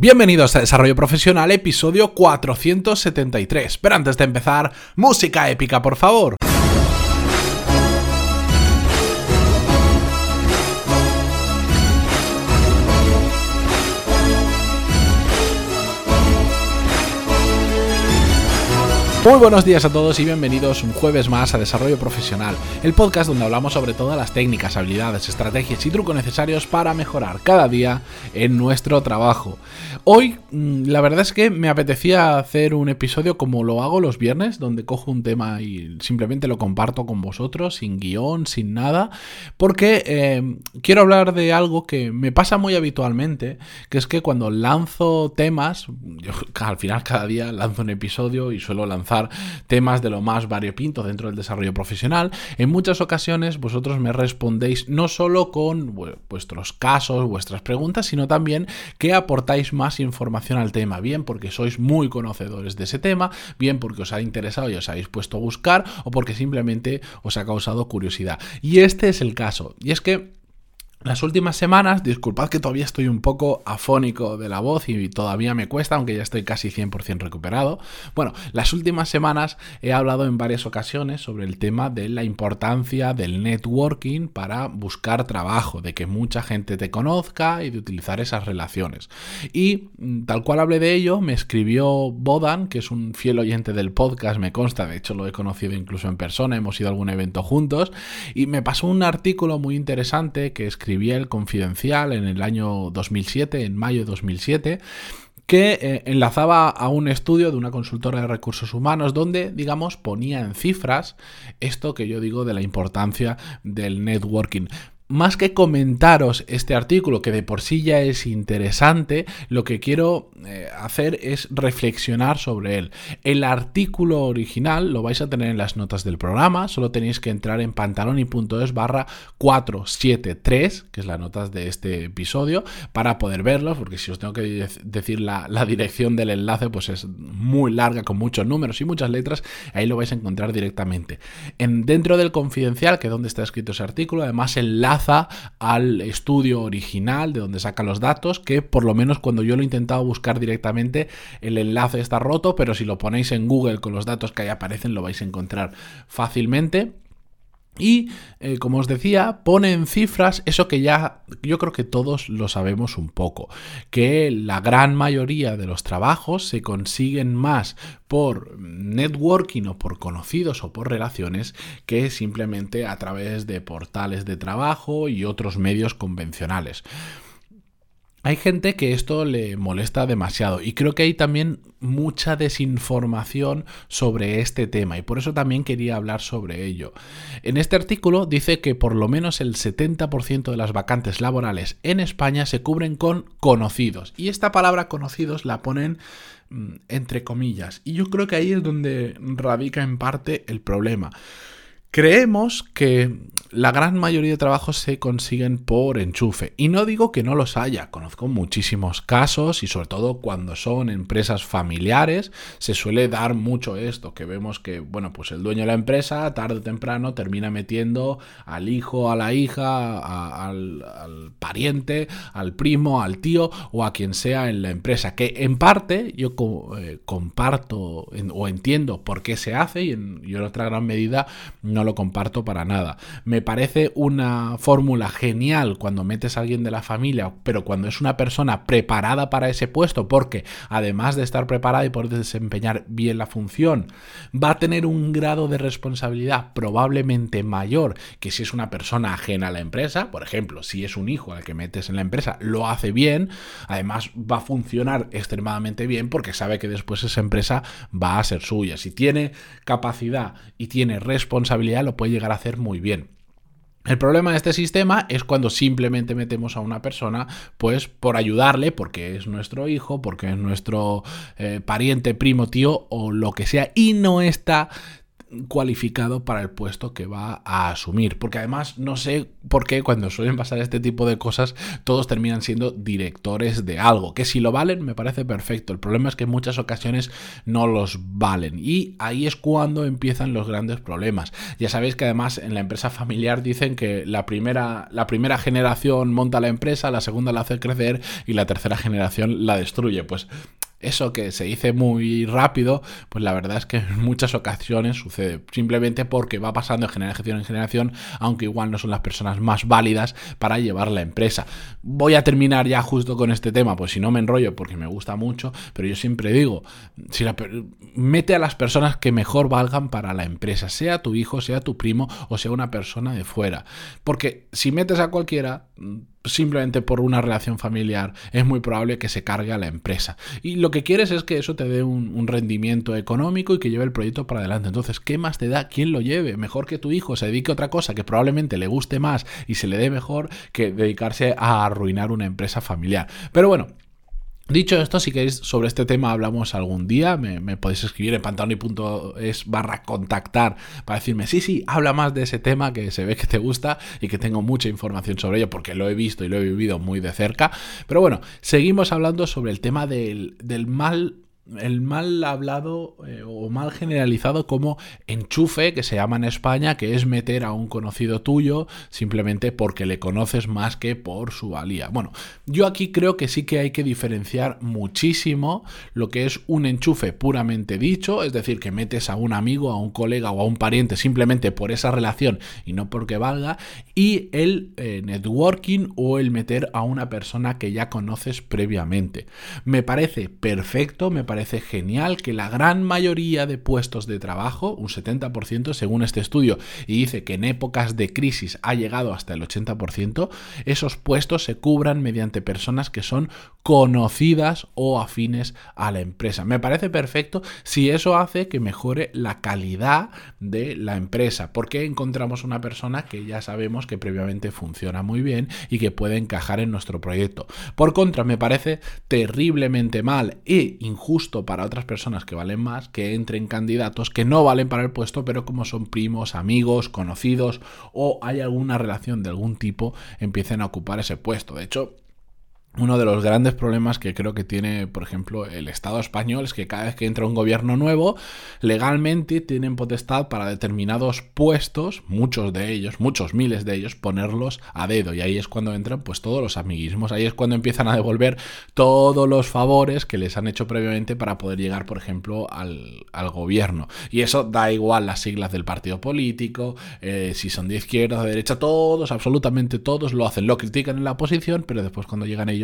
Bienvenidos a Desarrollo Profesional, episodio 473. Pero antes de empezar, música épica, por favor. Muy buenos días a todos y bienvenidos un jueves más a Desarrollo Profesional, el podcast donde hablamos sobre todas las técnicas, habilidades, estrategias y trucos necesarios para mejorar cada día en nuestro trabajo. Hoy, mm, la verdad es que me apetecía hacer un episodio como lo hago los viernes, donde cojo un tema y simplemente lo comparto con vosotros, sin guion, sin nada, porque eh, quiero hablar de algo que me pasa muy habitualmente, que es que cuando lanzo temas, yo al final cada día lanzo un episodio y suelo lanzar temas de lo más variopinto dentro del desarrollo profesional, en muchas ocasiones vosotros me respondéis no solo con vuestros casos, vuestras preguntas, sino también que aportáis más información al tema, bien porque sois muy conocedores de ese tema, bien porque os ha interesado y os habéis puesto a buscar o porque simplemente os ha causado curiosidad. Y este es el caso, y es que las últimas semanas, disculpad que todavía estoy un poco afónico de la voz y todavía me cuesta, aunque ya estoy casi 100% recuperado. Bueno, las últimas semanas he hablado en varias ocasiones sobre el tema de la importancia del networking para buscar trabajo, de que mucha gente te conozca y de utilizar esas relaciones. Y mm, tal cual hablé de ello, me escribió Bodan, que es un fiel oyente del podcast, me consta, de hecho lo he conocido incluso en persona, hemos ido a algún evento juntos, y me pasó un artículo muy interesante que escribió Confidencial en el año 2007, en mayo de 2007, que eh, enlazaba a un estudio de una consultora de recursos humanos donde, digamos, ponía en cifras esto que yo digo de la importancia del networking más que comentaros este artículo, que de por sí ya es interesante, lo que quiero eh, hacer es reflexionar sobre él. El artículo original lo vais a tener en las notas del programa, solo tenéis que entrar en pantaloni.es barra 473, que es las notas de este episodio, para poder verlo, porque si os tengo que decir la, dirección del enlace, pues es muy larga, con muchos números y muchas letras, ahí lo vais a encontrar directamente. En, dentro del confidencial, que es donde está escrito ese artículo, además enlace al estudio original de donde saca los datos, que por lo menos cuando yo lo he intentado buscar directamente, el enlace está roto, pero si lo ponéis en Google con los datos que ahí aparecen, lo vais a encontrar fácilmente. Y, eh, como os decía, pone en cifras eso que ya yo creo que todos lo sabemos un poco, que la gran mayoría de los trabajos se consiguen más por networking o por conocidos o por relaciones que simplemente a través de portales de trabajo y otros medios convencionales. Hay gente que esto le molesta demasiado y creo que hay también mucha desinformación sobre este tema y por eso también quería hablar sobre ello. En este artículo dice que por lo menos el 70% de las vacantes laborales en España se cubren con conocidos y esta palabra conocidos la ponen mm, entre comillas y yo creo que ahí es donde radica en parte el problema. Creemos que la gran mayoría de trabajos se consiguen por enchufe. Y no digo que no los haya, conozco muchísimos casos y sobre todo cuando son empresas familiares se suele dar mucho esto, que vemos que, bueno, pues el dueño de la empresa tarde o temprano termina metiendo al hijo, a la hija, al, pariente, al primo, al tío o a quien sea en la empresa, que en parte yo eh, comparto o entiendo por qué se hace y en, y en otra gran medida no lo comparto para nada. Me parece una fórmula genial cuando metes a alguien de la familia, pero cuando es una persona preparada para ese puesto, porque además de estar preparada y poder desempeñar bien la función, va a tener un grado de responsabilidad probablemente mayor que si es una persona ajena a la empresa, por ejemplo, si es un hijo al que metes en la empresa, lo hace bien, además va a funcionar extremadamente bien porque sabe que después esa empresa va a ser suya. Si tiene capacidad y tiene responsabilidad, lo puede llegar a hacer muy bien. El problema de este sistema es cuando simplemente metemos a una persona, pues por ayudarle, porque es nuestro hijo, porque es nuestro eh, pariente, primo, tío o lo que sea, y no está cualificado para el puesto que va a asumir. Porque además no sé por qué cuando suelen pasar este tipo de cosas todos terminan siendo directores de algo. Que si lo valen me parece perfecto. El problema es que en muchas ocasiones no los valen. Y ahí es cuando empiezan los grandes problemas. Ya sabéis que además en la empresa familiar dicen que la primera, la primera generación monta la empresa, la segunda la hace crecer y la tercera generación la destruye. Pues eso que se dice muy rápido, pues la verdad es que en muchas ocasiones sucede simplemente porque va pasando de generación en generación, aunque igual no son las personas más válidas para llevar la empresa. Voy a terminar ya justo con este tema, pues si no me enrollo porque me gusta mucho, pero yo siempre digo, si mete a las personas que mejor valgan para la empresa, sea tu hijo, sea tu primo o sea una persona de fuera, porque si metes a cualquiera simplemente por una relación familiar, es muy probable que se cargue a la empresa. Y lo que quieres es que eso te dé un, rendimiento económico y que lleve el proyecto para adelante. Entonces, ¿qué más te da? ¿Quién lo lleve? Mejor que tu hijo se dedique a otra cosa que probablemente le guste más y se le dé mejor que dedicarse a arruinar una empresa familiar. Pero bueno, Dicho esto, si queréis sobre este tema hablamos algún día, me, podéis escribir en pantaloni.es barra contactar para decirme, sí, sí, habla más de ese tema que se ve que te gusta y que tengo mucha información sobre ello porque lo he visto y lo he vivido muy de cerca. Pero bueno, seguimos hablando sobre el tema del, del mal el mal hablado eh, o mal generalizado como enchufe, que se llama en España, que es meter a un conocido tuyo simplemente porque le conoces más que por su valía. Bueno, yo aquí creo que sí que hay que diferenciar muchísimo lo que es un enchufe puramente dicho, es decir, que metes a un amigo, a un colega o a un pariente simplemente por esa relación y no porque valga, y el eh, networking o el meter a una persona que ya conoces previamente. Me parece perfecto, me parece parece genial que la gran mayoría de puestos de trabajo, un 70% según este estudio, y dice que en épocas de crisis ha llegado hasta el 80%, esos puestos se cubran mediante personas que son conocidas o afines a la empresa. Me parece perfecto si eso hace que mejore la calidad de la empresa, porque encontramos una persona que ya sabemos que previamente funciona muy bien y que puede encajar en nuestro proyecto. Por contra, me parece terriblemente mal e injusto para otras personas que valen más que entren candidatos que no valen para el puesto, pero como son primos, amigos, conocidos o hay alguna relación de algún tipo, empiecen a ocupar ese puesto. De hecho, uno de los grandes problemas que creo que tiene, por ejemplo, el Estado español es que cada vez que entra un gobierno nuevo, legalmente tienen potestad para determinados puestos, muchos de ellos, muchos miles de ellos, ponerlos a dedo. Y ahí es cuando entran pues todos los amiguismos, ahí es cuando empiezan a devolver todos los favores que les han hecho previamente para poder llegar, por ejemplo, al, gobierno. Y eso da igual las siglas del partido político, eh, si son de izquierda o de derecha, todos, absolutamente todos lo hacen, lo critican en la oposición, pero después cuando llegan ellos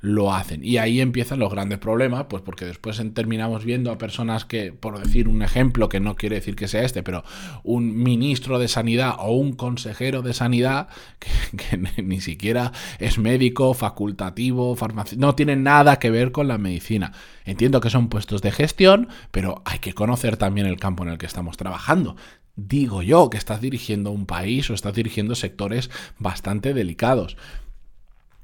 lo hacen. Y ahí empiezan los grandes problemas, pues porque después terminamos viendo a personas que, por decir un ejemplo, que no quiere decir que sea este, pero un ministro de sanidad o un consejero de sanidad, que, ni siquiera es médico, facultativo, farmacéutico, no tiene nada que ver con la medicina. Entiendo que son puestos de gestión, pero hay que conocer también el campo en el que estamos trabajando digo yo, que estás dirigiendo un país o estás dirigiendo sectores bastante delicados.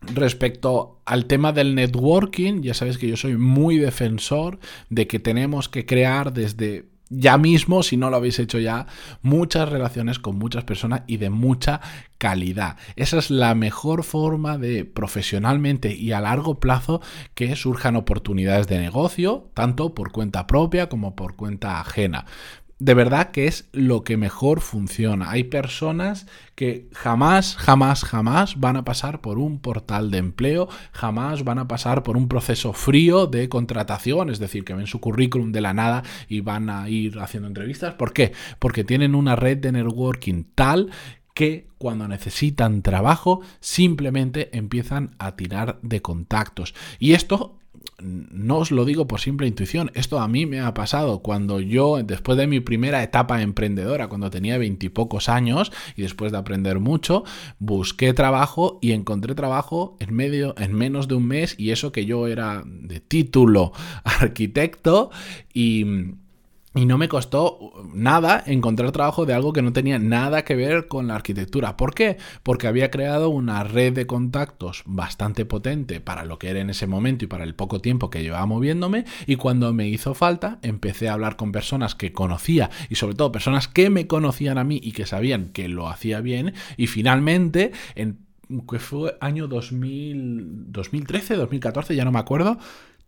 Respecto al tema del networking, ya sabes que yo soy muy defensor de que tenemos que crear desde ya mismo, si no lo habéis hecho ya, muchas relaciones con muchas personas y de mucha calidad. Esa es la mejor forma de profesionalmente y a largo plazo que surjan oportunidades de negocio, tanto por cuenta propia como por cuenta ajena de verdad que es lo que mejor funciona. Hay personas que jamás, jamás, jamás van a pasar por un portal de empleo, jamás van a pasar por un proceso frío de contratación, es decir, que ven su currículum de la nada y van a ir haciendo entrevistas. ¿Por qué? Porque tienen una red de networking tal que cuando necesitan trabajo simplemente empiezan a tirar de contactos. Y esto no os lo digo por simple intuición, esto a mí me ha pasado cuando yo, después de mi primera etapa emprendedora, cuando tenía veintipocos años y después de aprender mucho, busqué trabajo y encontré trabajo en medio, en menos de un mes y eso que yo era de título arquitecto y y no me costó nada encontrar trabajo de algo que no tenía nada que ver con la arquitectura. ¿Por qué? Porque había creado una red de contactos bastante potente para lo que era en ese momento y para el poco tiempo que llevaba moviéndome. Y cuando me hizo falta, empecé a hablar con personas que conocía y sobre todo personas que me conocían a mí y que sabían que lo hacía bien. Y finalmente, en que fue año 2000, 2013, 2014, ya no me acuerdo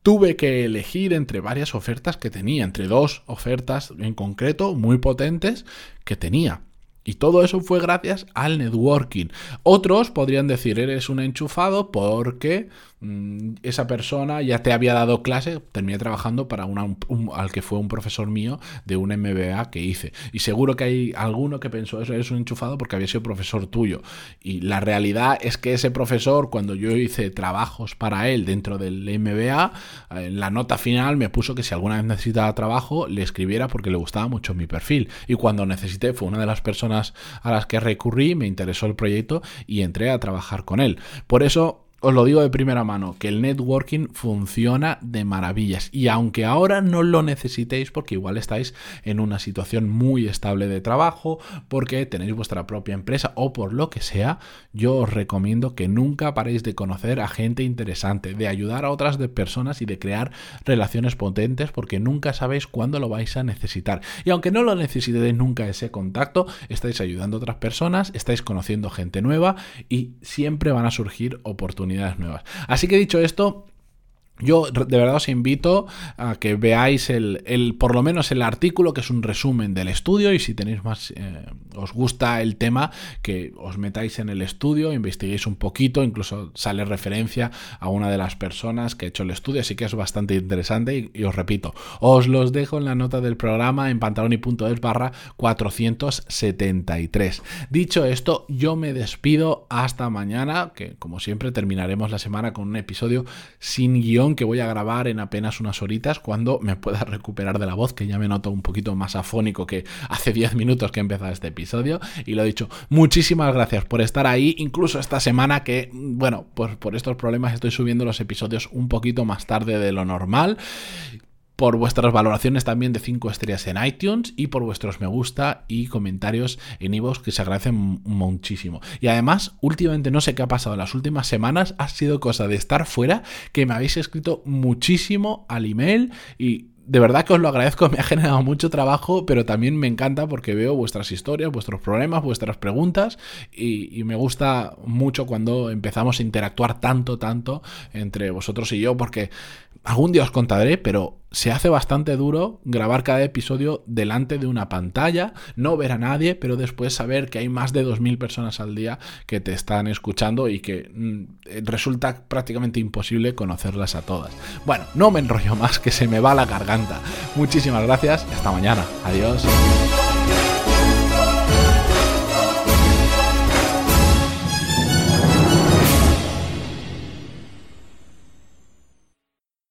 tuve que elegir entre varias ofertas que tenía, entre dos ofertas en concreto muy potentes que tenía. Y todo eso fue gracias al networking. Otros podrían decir, eres un enchufado porque Mm, esa persona ya te había dado clase, terminé trabajando para una, al que fue un profesor mío de un MBA que hice. Y seguro que hay alguno que pensó eso, es un enchufado porque había sido profesor tuyo. Y la realidad es que ese profesor, cuando yo hice trabajos para él dentro del MBA, en la nota final me puso que si alguna vez necesitaba trabajo, le escribiera porque le gustaba mucho mi perfil. Y cuando necesité, fue una de las personas a las que recurrí, me interesó el proyecto y entré a trabajar con él. Por eso os lo digo de primera mano, que el networking funciona de maravillas. Y aunque ahora no lo necesitéis, porque igual estáis en una situación muy estable de trabajo, porque tenéis vuestra propia empresa o por lo que sea, yo os recomiendo que nunca paréis de conocer a gente interesante, de ayudar a otras personas y de crear relaciones potentes, porque nunca sabéis cuándo lo vais a necesitar. Y aunque no lo necesitéis nunca ese contacto, estáis ayudando a otras personas, estáis conociendo gente nueva y siempre van a surgir oportunidades Así que dicho esto, yo de verdad os invito a que veáis el, por lo menos el artículo, que es un resumen del estudio, y si tenéis más, eh, os gusta el tema, que os metáis en el estudio, investiguéis un poquito, incluso sale referencia a una de las personas que ha hecho el estudio, así que es bastante interesante y, os repito, os los dejo en la nota del programa en pantaloni.es barra 473. Dicho esto, yo me despido hasta mañana, que como siempre terminaremos la semana con un episodio sin guion que voy a grabar en apenas unas horitas cuando me pueda recuperar de la voz, que ya me noto un poquito más afónico que hace 10 minutos que he empezado este episodio. Y lo he dicho, muchísimas gracias por estar ahí, incluso esta semana que, bueno, pues por estos problemas estoy subiendo los episodios un poquito más tarde de lo normal por vuestras valoraciones también de 5 estrellas en iTunes y por vuestros me gusta y comentarios en iVoox que se agradecen muchísimo. Y además, últimamente no sé qué ha pasado en las últimas semanas, ha sido cosa de estar fuera que me habéis escrito muchísimo al email y de verdad que os lo agradezco, me ha generado mucho trabajo, pero también me encanta porque veo vuestras historias, vuestros problemas, vuestras preguntas y, me gusta mucho cuando empezamos a interactuar tanto, tanto entre vosotros y yo, porque algún día os contaré, pero se hace bastante duro grabar cada episodio delante de una pantalla, no ver a nadie, pero después saber que hay más de 2.000 personas al día que te están escuchando y que mm, resulta prácticamente imposible conocerlas a todas. Bueno, no me enrollo más, que se me va la garganta. Muchísimas gracias hasta mañana. Adiós.